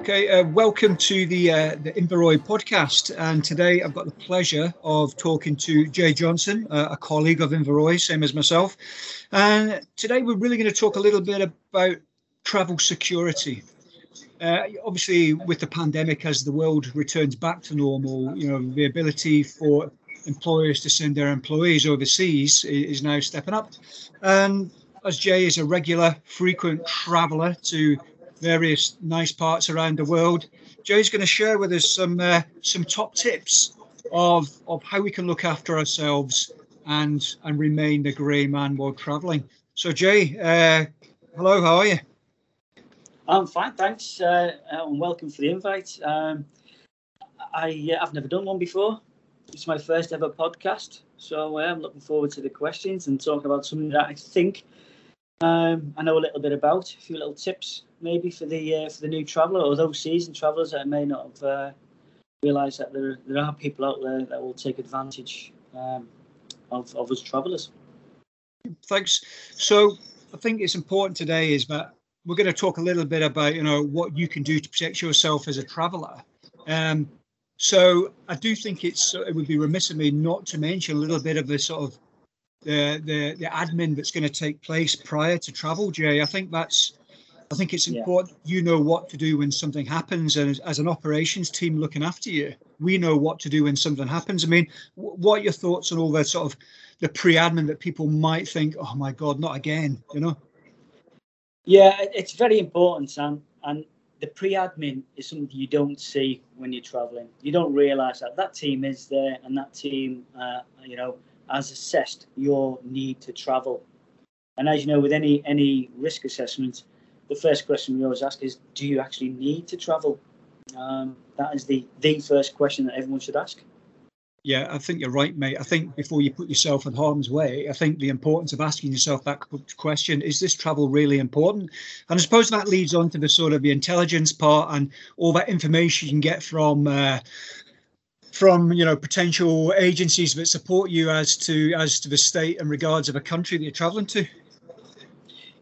Okay, uh, welcome to the uh, the Inveroy podcast. And today I've got the pleasure of talking to Jay Johnson, uh, a colleague of Inveroy, same as myself. And today we're really going to talk a little bit about travel security. Uh, obviously, with the pandemic, as the world returns back to normal, you know the ability for employers to send their employees overseas is now stepping up. And as Jay is a regular, frequent traveller to various nice parts around the world. Jay's going to share with us some uh, some top tips of of how we can look after ourselves and and remain the grey man while travelling. So Jay, uh, hello, how are you? I'm fine, thanks, uh, and welcome for the invite. Um, I uh, I've never done one before. It's my first ever podcast, so uh, I'm looking forward to the questions and talking about something that I think um, I know a little bit about, a few little tips maybe for the uh, for the new traveller or those seasoned travellers that may not have uh, realised that there there are people out there that will take advantage um, of of us travellers. Thanks. So I think it's important today is that we're going to talk a little bit about you know what you can do to protect yourself as a traveller. Um, so I do think it's it would be remiss of me not to mention a little bit of the sort of the the, the admin that's going to take place prior to travel, Jay. I think that's I think it's important yeah. you know what to do when something happens, and as, as, an operations team looking after you, we know what to do when something happens. I mean, what are your thoughts on all the sort of the pre-admin that people might think, oh my god, not again, you know? Yeah, it's very important, Sam, and the pre-admin is something you don't see when you're traveling. You don't realise that that team is there, and that team, uh, you know, has assessed your need to travel. And as you know, with any any risk assessment, the first question we always ask is, do you actually need to travel? Um, that is the the first question that everyone should ask. Yeah, I think you're right, mate. I think before you put yourself in harm's way, I think the importance of asking yourself that question is this travel really important? And I suppose that leads on to the sort of the intelligence part and all that information you can get from. Uh, from you know potential agencies that support you as to as to the state and regards of a country that you're traveling to?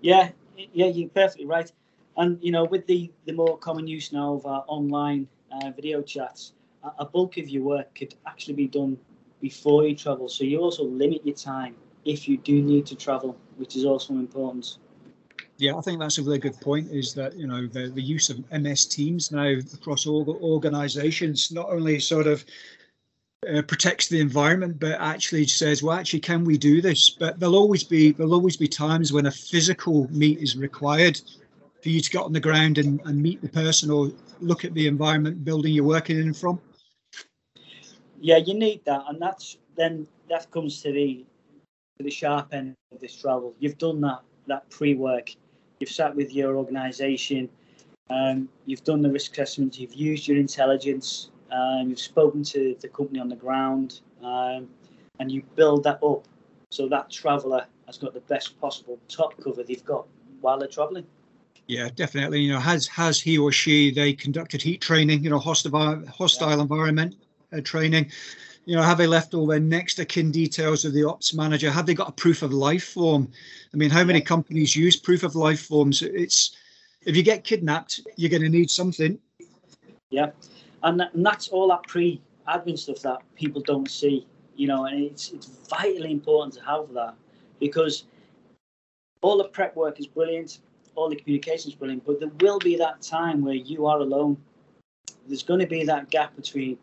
Yeah yeah you're perfectly right. And you know with the the more common use now of our online uh, video chats a bulk of your work could actually be done before you travel. So you also limit your time if you do need to travel which is also important yeah, I think that's a really good point. Is that you know the, the use of MS Teams now across all organisations not only sort of uh, protects the environment, but actually says, well, actually, can we do this? But there'll always be there'll always be times when a physical meet is required for you to get on the ground and, and meet the person or look at the environment building you're working in from. Yeah, you need that, and that's then that comes to the to the sharp end of this travel. You've done that that pre work you've sat with your organisation, um, you've done the risk assessment, you've used your intelligence, um, you've spoken to the company on the ground, um, and you build that up so that traveller has got the best possible top cover they've got while they're travelling. Yeah, definitely. You know, has has he or she they conducted heat training? You know, hostile hostile yeah. environment uh, training. You know, have they left all their next of kin details of the ops manager? Have they got a proof of life form? I mean, how many companies use proof of life forms? It's if you get kidnapped, you're going to need something. Yeah, and, that, and that's all that pre-admin stuff that people don't see. You know, and it's it's vitally important to have that because all the prep work is brilliant, all the communication is brilliant, but there will be that time where you are alone. There's going to be that gap between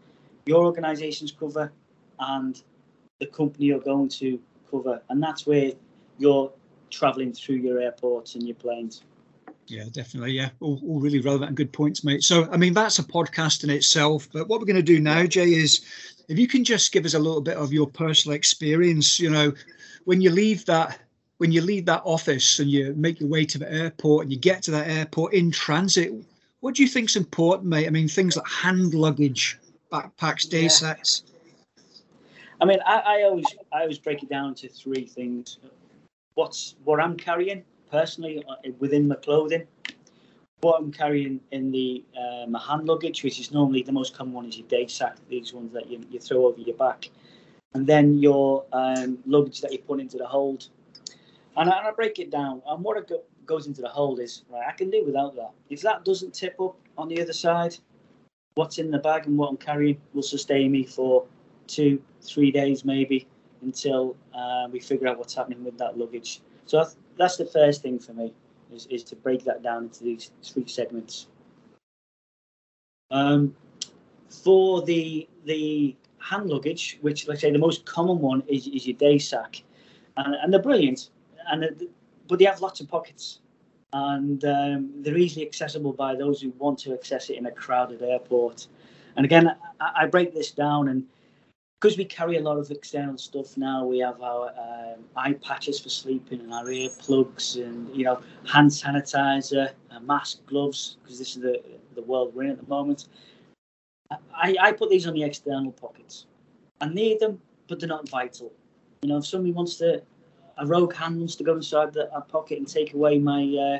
your organisation's cover and the company you're going to cover, and that's where you're travelling through your airports and your planes. Yeah, definitely. Yeah, all, all really relevant and good points, mate. So, I mean, that's a podcast in itself. But what we're going to do now, Jay, is if you can just give us a little bit of your personal experience. You know, when you leave that when you leave that office and you make your way to the airport and you get to that airport in transit, what do you think's important, mate? I mean, things like hand luggage, backpacks, day yeah. sacks. I mean, I, I always I always break it down to three things what's what I'm carrying personally uh, within my clothing, what I'm carrying in the uh, my hand luggage, which is normally the most common one, is your day sack. These ones that you, you throw over your back, and then your um, luggage that you put into the hold. and I, and I break it down. And what it go, goes into the hold is right. I can do without that. If that doesn't tip up on the other side, what's in the bag and what I'm carrying will sustain me for two, three days maybe until uh, we figure out what's happening with that luggage. So that's, that's the first thing for me is, is to break that down into these three segments. Um, for the the hand luggage, which, like I say, the most common one is, is your day sack, and, and they're brilliant, and but they have lots of pockets, and um, they're easily accessible by those who want to access it in a crowded airport. And again, I, I break this down, and because we carry a lot of external stuff now, we have our um, eye patches for sleeping and our ear plugs, and you know, hand sanitizer, mask, gloves, because this is the the world we're in at the moment I, I put these on the external pockets. I need them, but they're not vital. You know, if somebody wants to, a rogue hand wants to go inside the pocket and take away my uh,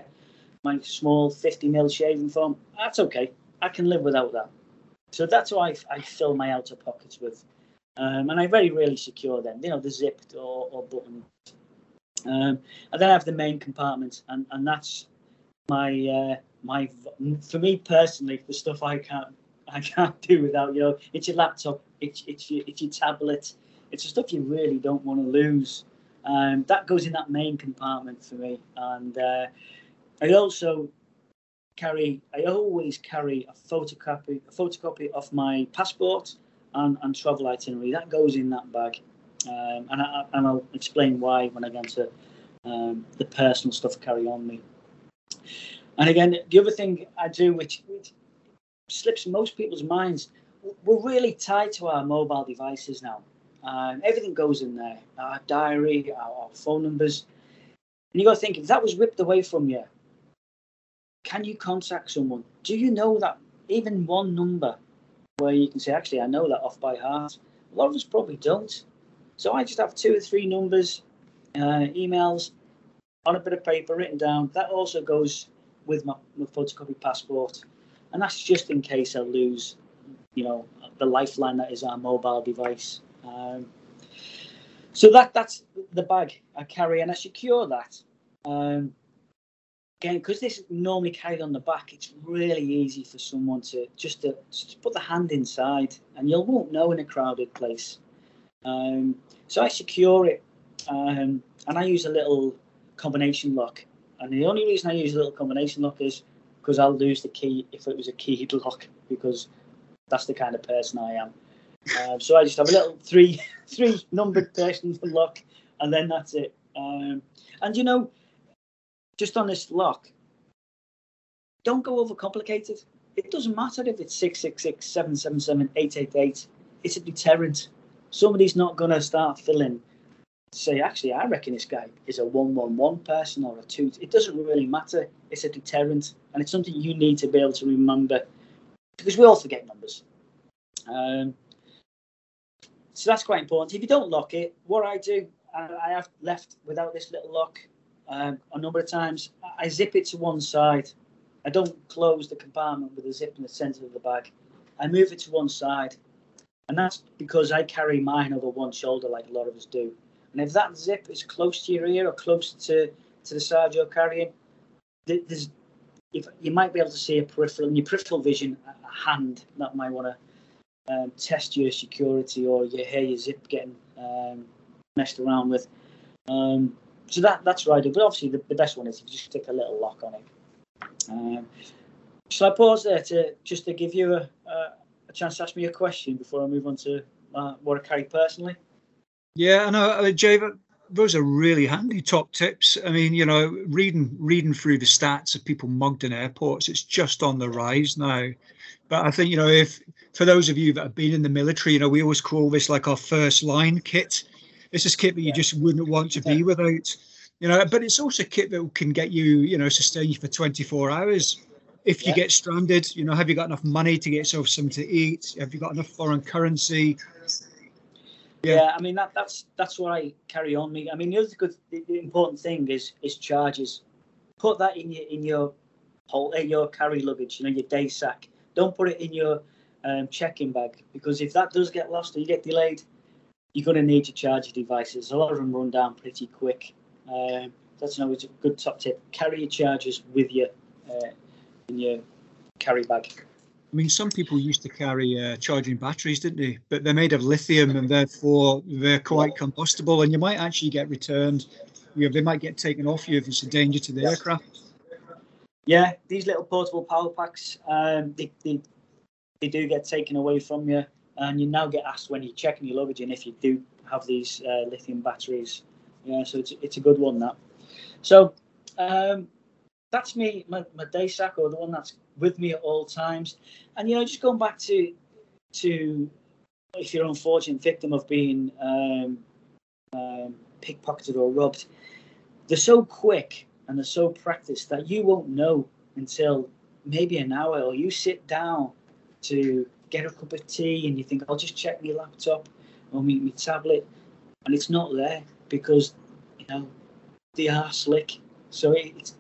my small 50 mil shaving foam, that's okay. I can live without that. So that's why I, I fill my outer pockets with. Um, and I very rarely secure them. You know, the zipped or, or buttoned. Um, and then I have the main compartment, and, and that's my uh, my for me personally the stuff I can't I can't do without. You know, it's your laptop, it's it's your it's your tablet, it's the stuff you really don't want to lose. Um, that goes in that main compartment for me, and uh, I also carry. I always carry a photocopy, a photocopy of my passport and, and travel itinerary. That goes in that bag, um, and I, and I'll explain why when I get into um, the personal stuff carry on me. And again, the other thing I do, which, which slips most people's minds. We're really tied to our mobile devices now. Um, everything goes in there our diary, our, our phone numbers. And you got to think if that was ripped away from you, can you contact someone? Do you know that even one number where you can say, actually, I know that off by heart? A lot of us probably don't. So I just have two or three numbers, uh, emails on a bit of paper written down. That also goes with my, my photocopy passport and that's just in case I lose, you know, the lifeline that is our mobile device. Um, so that that's the bag I carry, and I secure that. Um, again, because this is normally carried on the back, it's really easy for someone to just to put the hand inside, and you won't know in a crowded place. Um, so I secure it, um, and I use a little combination lock. And the only reason I use a little combination lock is because I'll lose the key if it was a keyed lock because that's the kind of person I am. Uh, so I just have a little three three numbered person for lock, and then that's it. Um, and you know, just on this lock, don't go overcomplicated. It doesn't matter if it's 666, 777, 888. It's a deterrent. Somebody's not going to start filling say, actually, I reckon this guy is a 111 person or a 2. It doesn't really matter. It's a deterrent, and it's something you need to be able to remember because we all forget numbers. Um, so that's quite important. If you don't lock it, what I do, I, have left without this little lock um, a number of times. I zip it to one side. I don't close the compartment with a zip in the center of the bag. I move it to one side, and that's because I carry mine over one shoulder, like a lot of us do. And if that zip is close to your ear or close to, to the side you're carrying, there's if you might be able to see a peripheral in your peripheral vision a hand that might want to um, test your security or you hear your zip getting um, messed around with. Um, so that that's do. But obviously the, the best one is if you just stick a little lock on it. Um, shall I pause there to just to give you a, a, a chance to ask me a question before I move on to uh, what I carry personally? Yeah, I know, uh, Jay. Those are really handy top tips. I mean, you know, reading reading through the stats of people mugged in airports, it's just on the rise now. But I think you know, if for those of you that have been in the military, you know, we always call this like our first line kit. This is kit that you just wouldn't want to be without. You know, but it's also kit that can get you, you know, sustain you for 24 hours. If you yeah. get stranded, you know, have you got enough money to get yourself something to eat? Have you got enough foreign currency? Yeah. yeah, I mean that that's that's what I carry on me. I mean the other good the, the important thing is is charges. Put that in your in your whole in your carry luggage, you know, your day sack. Don't put it in your um, check-in bag because if that does get lost or you get delayed, you're going to need your devices. A lot of them run down pretty quick. Um, that's always a good top tip. Carry your chargers with you uh, in your carry bag. I mean, some people used to carry uh, charging batteries, didn't they? But they're made of lithium and therefore they're quite combustible, and you might actually get returned. You know, they might get taken off you if it's a danger to the aircraft. Yeah, these little portable power packs, um, they, they, they do get taken away from you, and you now get asked when you're checking your luggage and if you do have these uh, lithium batteries. Yeah, so it's, it's a good one that. So um, that's me, my, my day sack, or the one that's with me at all times. And you know, just going back to to if you're an unfortunate victim of being um, um, pickpocketed or robbed, they're so quick and they're so practiced that you won't know until maybe an hour, or you sit down to get a cup of tea and you think, I'll just check my laptop or my, my tablet, and it's not there because you know they are slick. So it's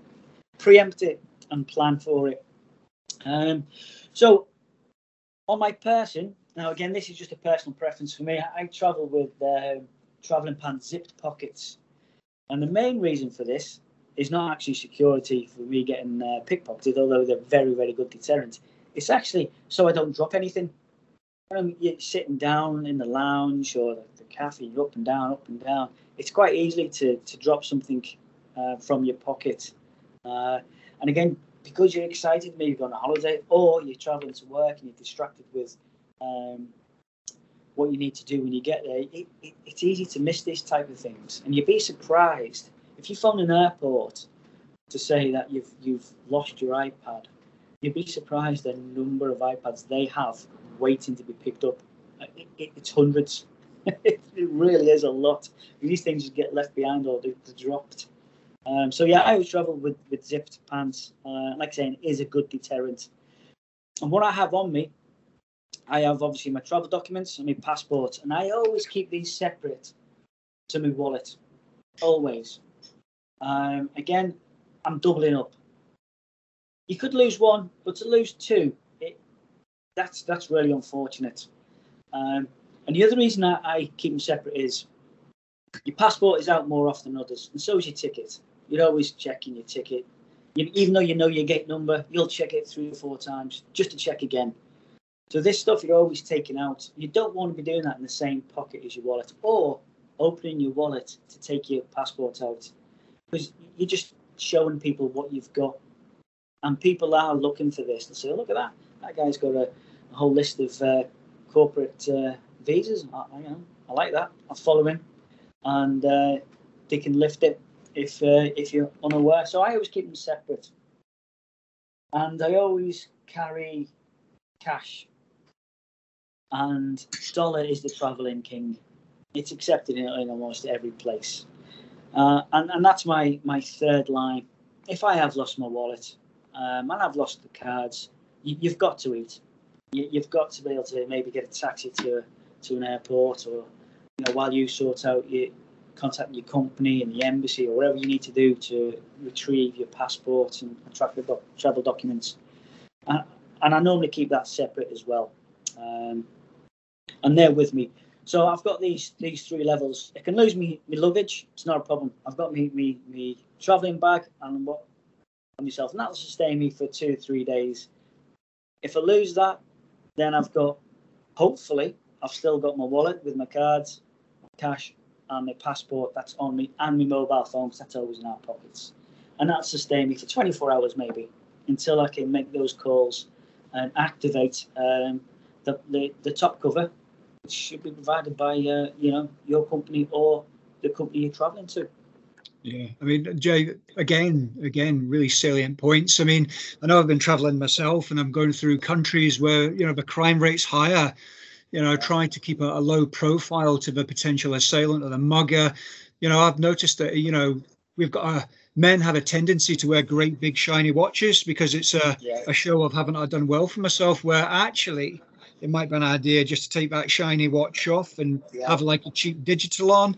preempt it and plan for it. Um, so on my person, now again, this is just a personal preference for me. I, travel with uh, traveling pants zipped pockets, and the main reason for this is not actually security for me getting uh, pickpocketed, although they're very, very good deterrent. It's actually so I don't drop anything. When I'm sitting down in the lounge or the, the cafe, up and down, up and down. It's quite easy to, to drop something uh, from your pocket. Uh, and again, because you're excited, maybe you're on a holiday or you're traveling to work and you're distracted with um, what you need to do when you get there, it, it, it's easy to miss these type of things. And you'd be surprised if you phone an airport to say that you've you've lost your iPad. You'd be surprised the number of iPads they have waiting to be picked up. It, it, it's hundreds. it really is a lot. These things just get left behind or they're dropped. Um, so yeah, I always travel with with zipped pants. Uh, like I say, it is a good deterrent. And what I have on me, I have obviously my travel documents and my passport, and I always keep these separate to my wallet, always. Um, again, I'm doubling up. You could lose one, but to lose two, it, that's that's really unfortunate. Um, and the other reason I, I keep them separate is your passport is out more often than others, and so is your ticket. You're always checking your ticket. You, even though you know your gate number, you'll check it three or four times just to check again. So this stuff you're always taking out. You don't want to be doing that in the same pocket as your wallet, or opening your wallet to take your passport out, because you're just showing people what you've got, and people are looking for this. They say, "Look at that! That guy's got a, a whole list of uh, corporate uh, visas. I, I, I like that. I follow him, and uh, they can lift it if uh, if you're unaware. So I always keep them separate, and I always carry cash. And dollar is the traveling king. It's accepted in, in almost every place, uh, and and that's my my third line. If I have lost my wallet, um, and I've lost the cards, you, have got to eat. You, have got to be able to maybe get a taxi to to an airport, or you know while you sort out your contact your company and the embassy or whatever you need to do to retrieve your passport and travel, travel documents. And, and I normally keep that separate as well. Um, and they're with me. So I've got these these three levels. I can lose me, my luggage, it's not a problem. I've got me me, me travelling bag and what on myself, and that'll sustain me for two, three days. If I lose that, then I've got hopefully I've still got my wallet with my cards, cash, and my passport that's on me and my mobile phone because that's always in our pockets. And that sustain me for 24 hours maybe until I can make those calls and activate um, the, the, the top cover, which should be provided by uh, you know your company or the company you're traveling to. Yeah, I mean, Jay, again, again, really salient points. I mean, I know I've been traveling myself, and I'm going through countries where you know the crime rate's higher you know, trying to keep a, a low profile to the potential assailant or the mugger. You know, I've noticed that, you know, we've got a, men have a tendency to wear great big shiny watches because it's a, yeah. a show of haven't I done well for myself where actually it might be an idea just to take that shiny watch off and yeah. have like a cheap digital on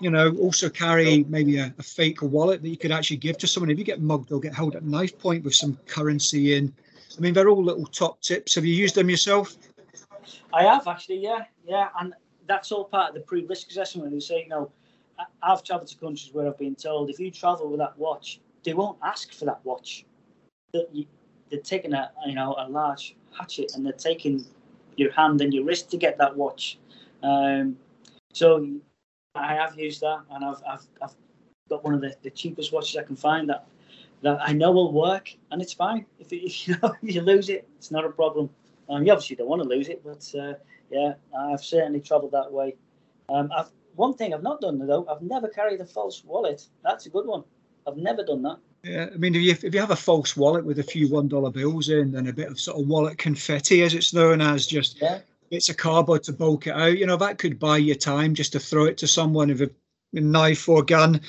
you know also carry maybe a, a, fake wallet that you could actually give to someone if you get mugged they'll get held at knife point with some currency in i mean they're all little top tips have you used them yourself I have actually, yeah, yeah, and that's all part of the pre-risk assessment. They say, you know, I've travelled to countries where I've been told if you travel with that watch, they won't ask for that watch. They're taking a you know a large hatchet and they're taking your hand and your wrist to get that watch. Um, so I have used that, and I've, I've, I've got one of the, the cheapest watches I can find that that I know will work, and it's fine. If, if you know if you lose it, it's not a problem. Um, you obviously don't want to lose it, but uh, yeah, I've certainly travelled that way. Um, I've, one thing I've not done though, I've never carried a false wallet. That's a good one. I've never done that. Yeah, I mean, if you, if you have a false wallet with a few one dollar bills in and a bit of sort of wallet confetti, as it's known as, just yeah. it's a cardboard to bulk it out. You know, that could buy you time just to throw it to someone with a, a knife or gun.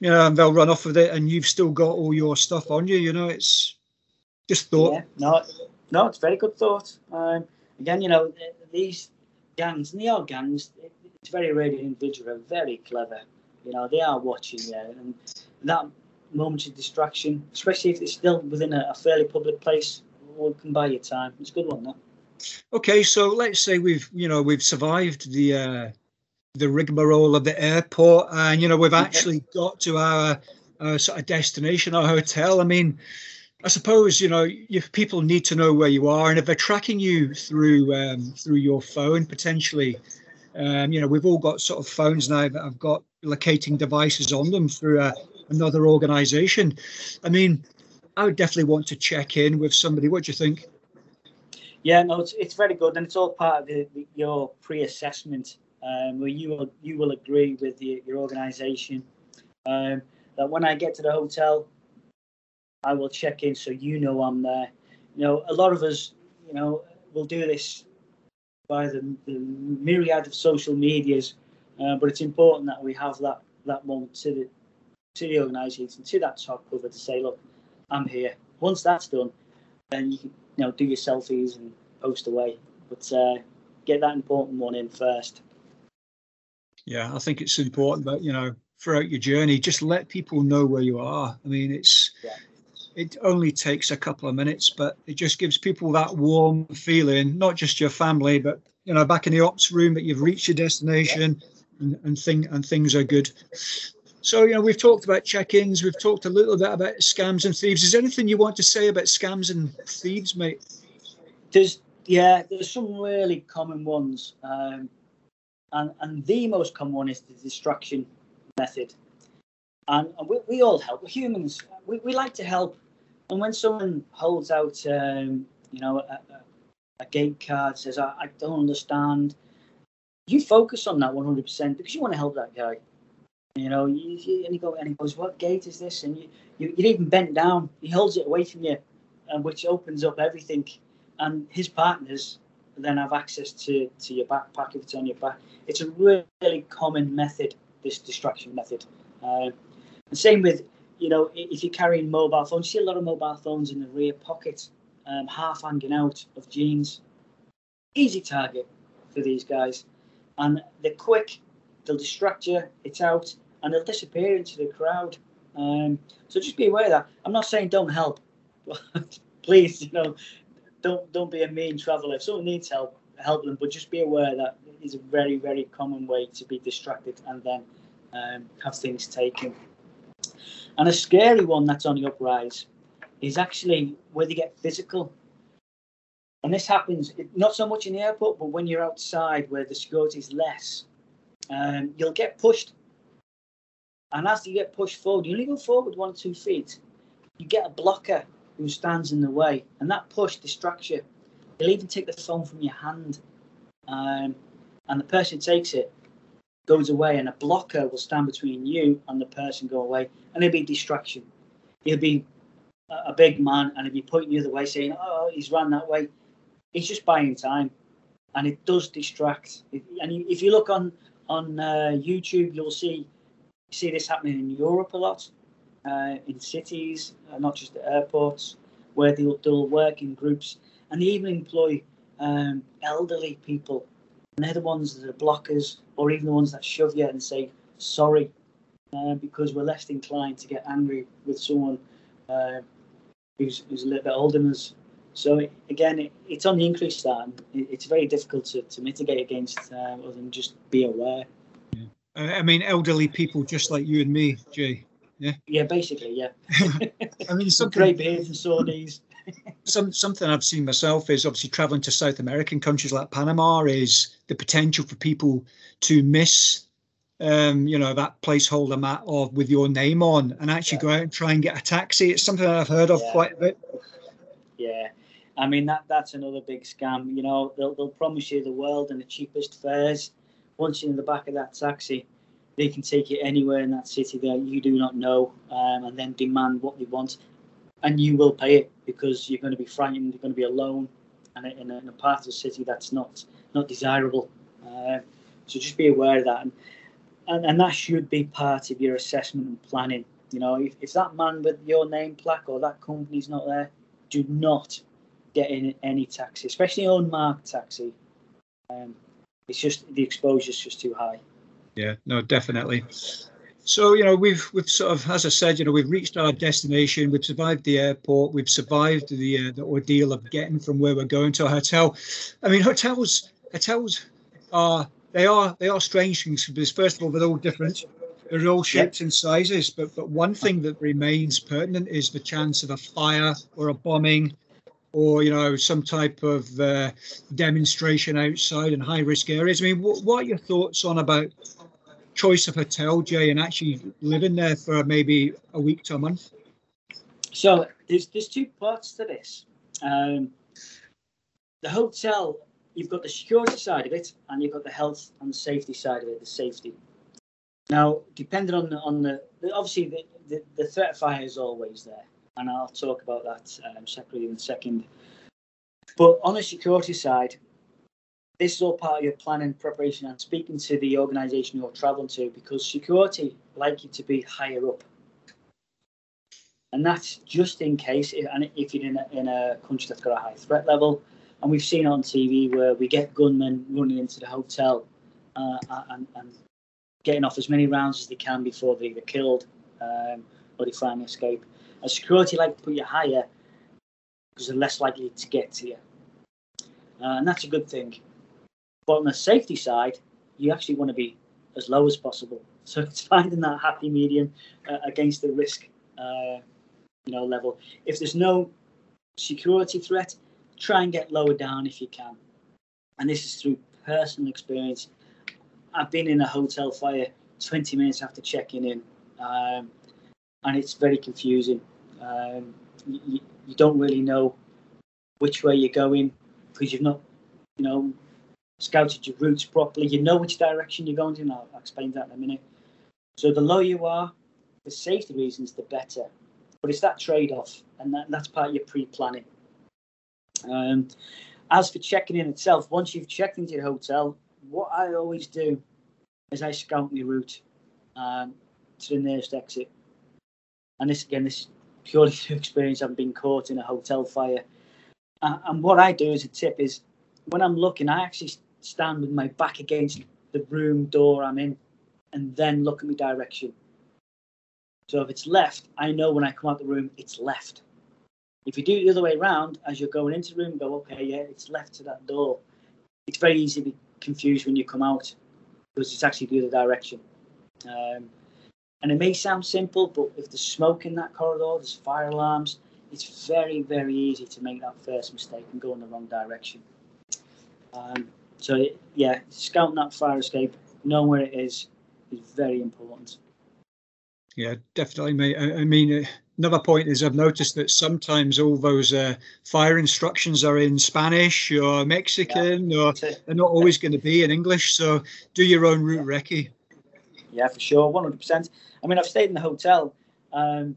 You know, and they'll run off with it, and you've still got all your stuff on you. You know, it's just thought. Yeah, no, no, it's very good thought. Um, again, you know, these gangs, and they are gangs. It's very rare individuals are very clever. You know, they are watching you, and that moment of distraction, especially if it's still within a, a fairly public place, can buy you time. It's a good one, though. Okay, so let's say we've you know we've survived the uh, the rigmarole of the airport, and you know we've actually got to our, our sort of destination, our hotel. I mean, I suppose you know if people need to know where you are, and if they're tracking you through um, through your phone potentially, um, you know we've all got sort of phones now that have got locating devices on them through a, another organisation. I mean, I would definitely want to check in with somebody. What do you think? Yeah, no, it's, it's very good, and it's all part of the, the, your pre-assessment, um, where you will you will agree with the, your organisation um, that when I get to the hotel, I will check in so you know I'm there. You know, a lot of us, you know, will do this by the, the myriad of social medias, uh, but it's important that we have that that moment to the to the organisation, to that top cover to say, look, I'm here. Once that's done, then you can you know do your selfies and post away. But uh, get that important one in first. Yeah, I think it's important that you know throughout your journey, just let people know where you are. I mean, it's yeah. It only takes a couple of minutes, but it just gives people that warm feeling, not just your family, but you know, back in the ops room that you've reached your destination and, and thing and things are good. So, you know, we've talked about check-ins, we've talked a little bit about scams and thieves. Is there anything you want to say about scams and thieves, mate? There's yeah, there's some really common ones, um, and and the most common one is the distraction method. And, we, we all help. We're humans. We, we like to help. And when someone holds out, um, you know, a, a, gate card, says, I, I don't understand, you focus on that 100% because you want to help that guy. You know, you, you, and he goes, and he goes, "What gate is this?" And you, you, you're even bent down. He holds it away from you, and which opens up everything. And his partners then have access to to your backpack if it's on your back. It's a really common method, this distraction method. Uh, same with, you know, if you're carrying mobile phones, you see a lot of mobile phones in the rear pocket, um, half hanging out of jeans. Easy target for these guys, and they're quick. They'll distract you. It's out and they'll disappear into the crowd. Um, so just be aware of that. I'm not saying don't help. Please, you know, don't don't be a mean traveller. If someone needs help, help them. But just be aware that is a very very common way to be distracted and then um, have things taken. And a scary one that's on the uprise is actually where they get physical. And this happens not so much in the airport, but when you're outside where the security is less, um, you'll get pushed and as you get pushed forward, you only go forward one or two feet. You get a blocker who stands in the way, and that push distracts you. They'll even take the phone from your hand, um, and the person takes it, goes away, and a blocker will stand between you and the person go away, and it'll be distraction. He'll be a, big man, and he'll be pointing you the way, saying, "Oh, he's run that way." He's just buying time, and it does distract. And if you look on on uh, YouTube, you'll see see this happening in Europe a lot, uh, in cities, uh, not just at airports, where they'll, they'll work in groups and they even employ um, elderly people. And they're the ones that are blockers or even the ones that shove you and say sorry uh, because we're less inclined to get angry with someone uh, who's, who's a little bit older than us. So it, again, it, it's on the increase that it, it's very difficult to, to mitigate against uh, other than just be aware. Uh, I mean, elderly people just like you and me, Jay. Yeah. Yeah, basically, yeah. I mean, Some grey beards and sore knees. some something I've seen myself is obviously traveling to South American countries like Panama is the potential for people to miss, um, you know, that placeholder mat of with your name on and actually Yeah. go out and try and get a taxi. It's something that I've heard of Yeah. quite a bit. Yeah, I mean that that's another big scam. You know, they'll they'll promise you the world and the cheapest fares. Once you're in the back of that taxi, they can take you anywhere in that city that you do not know, um, and then demand what they want, and you will pay it because you're going to be frightened. You're going to be alone, and in a, in a part of the city that's not not desirable. Uh, so just be aware of that, and, and and that should be part of your assessment and planning. You know, if, if that man with your name plaque or that company's not there, do not get in any taxi, especially unmarked taxi. Um, it's just the exposure is just too high. Yeah, no, definitely. So you know, we've we've sort of, as I said, you know, we've reached our destination. We've survived the airport. We've survived the uh, the ordeal of getting from where we're going to a hotel. I mean, hotels hotels are they are they are strange things because first of all, they're all different. They're all shapes and sizes, but but one thing that remains pertinent is the chance of a fire or a bombing, or you know some type of uh, demonstration outside in high risk areas. I mean, what, what are your thoughts on about choice of hotel, Jay, and actually living there for maybe a week to a month? So there's there's two parts to this. Um, the hotel, you've got the security side of it, and you've got the health and the safety side of it. The safety. Now, depending on the on the, obviously the, the, the threat of fire is always there, and I'll talk about that um, separately in a second. But on the security side, this is all part of your planning, preparation, and speaking to the organisation you're travelling to, because security like you to be higher up and that's just in case and if you're in a, in a country that's got a high threat level and we've seen on tv where we get gunmen running into the hotel uh, and, and getting off as many rounds as they can before they're either killed um, or they finally escape. And security like to put you higher because they're less likely to get to you. Uh, and that's a good thing. But on the safety side you actually want to be as low as possible. So it's finding that happy medium uh, against the risk uh, you know level. If there's no security threat, try and get lower down if you can. And this is through personal experience. I've been in a hotel fire 20 minutes after checking in, um, and it's very confusing. Um, you, you don't really know which way you're going because you've not, you know, scouted your routes properly. You know which direction you're going and I'll, I'll explain that in a minute. So the lower you are, the safety reasons, the better. But it's that trade-off, and that, that's part of your pre-planning. Um, as for checking in itself, once you've checked into your hotel, what I always do is I scout my route um, to the nearest exit. And this again, this is purely through experience. I've been caught in a hotel fire, uh, and what I do as a tip is when I'm looking, I actually stand with my back against the room door I'm in, and then look at my direction. So if it's left, I know when I come out the room, it's left. If you do it the other way around, as you're going into the room, go, okay, yeah, it's left to that door. It's very easy to be confused when you come out because it's actually the other direction. Um, and it may sound simple, but if there's smoke in that corridor, there's fire alarms, it's very, very easy to make that first mistake and go in the wrong direction. Um, so, yeah, scouting that fire escape, knowing where it is, is very important. Yeah, definitely, mate. I, I mean, uh, another point is I've noticed that sometimes all those uh, fire instructions are in Spanish or Mexican, or they're not always going to be in English. So do your own route recce. Yeah, for sure, one hundred percent. I mean, I've stayed in the hotel, um,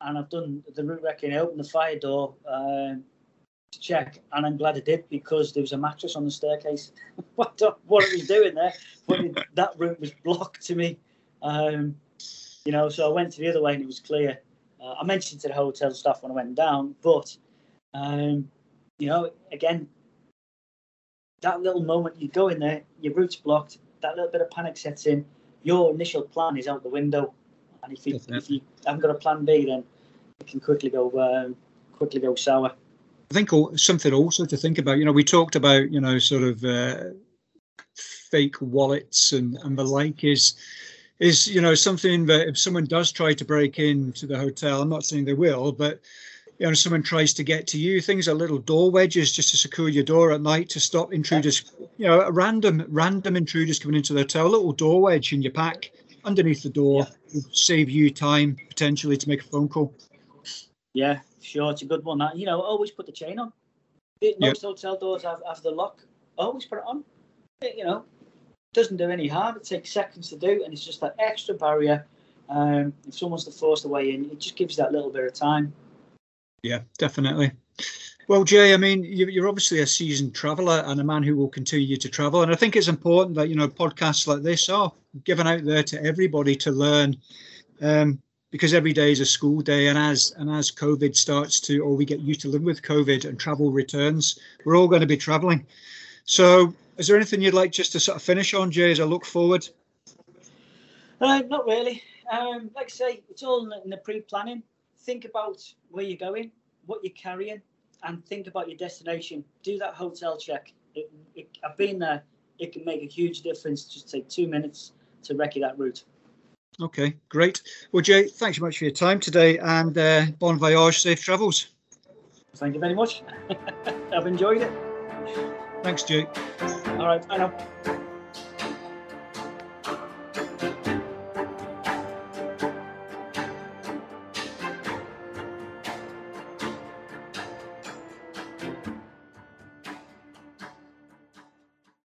and I've done the route wrecking. I opened the fire door um, to check, and I'm glad I did because there was a mattress on the staircase. what what it was doing there? But that route was blocked to me. Um, you know, so I went to the other way and it was clear. Uh, I mentioned to the hotel staff when I went down, but um, you know, again, that little moment you go in there, your route's blocked, that little bit of panic sets in. Your initial plan is out the window, and if you if you haven't got a plan B, then it can quickly go um, quickly go sour. I think something also to think about. You know, we talked about you know sort of uh, fake wallets and, and the like is is you know something that if someone does try to break into the hotel, I'm not saying they will, but you know someone tries to get to you, things are little door wedges just to secure your door at night to stop intruders. You know, random random intruders coming into the hotel, a little door wedge in your pack underneath the door yeah. save you time potentially to make a phone call. Yeah, sure, it's a good one. That you know, always put the chain on. Most yep. hotel doors have, have the lock. Always put it on. You know, doesn't do any harm. It takes seconds to do, and it's just that extra barrier. Um, if someone's to force the way in, it just gives that little bit of time. Yeah, definitely. Well, Jay, I mean, you're obviously a seasoned traveller and a man who will continue to travel. And I think it's important that, you know, podcasts like this are given out there to everybody to learn um, because every day is a school day. And as and as COVID starts to, or we get used to living with COVID and travel returns, we're all going to be travelling. So is there anything you'd like just to sort of finish on, Jay, as I look forward? Uh, not really. Um, like I say, it's all in the pre-planning. Think about where you're going, what you're carrying, and think about your destination. Do that hotel check. It, it, I've been there. It can make a huge difference. Just take two minutes to recce that route. Okay, great. Well, Jay, thanks so much for your time today, and uh, bon voyage, safe travels. Thank you very much. I've enjoyed it. Thanks, Duke. All right, I know.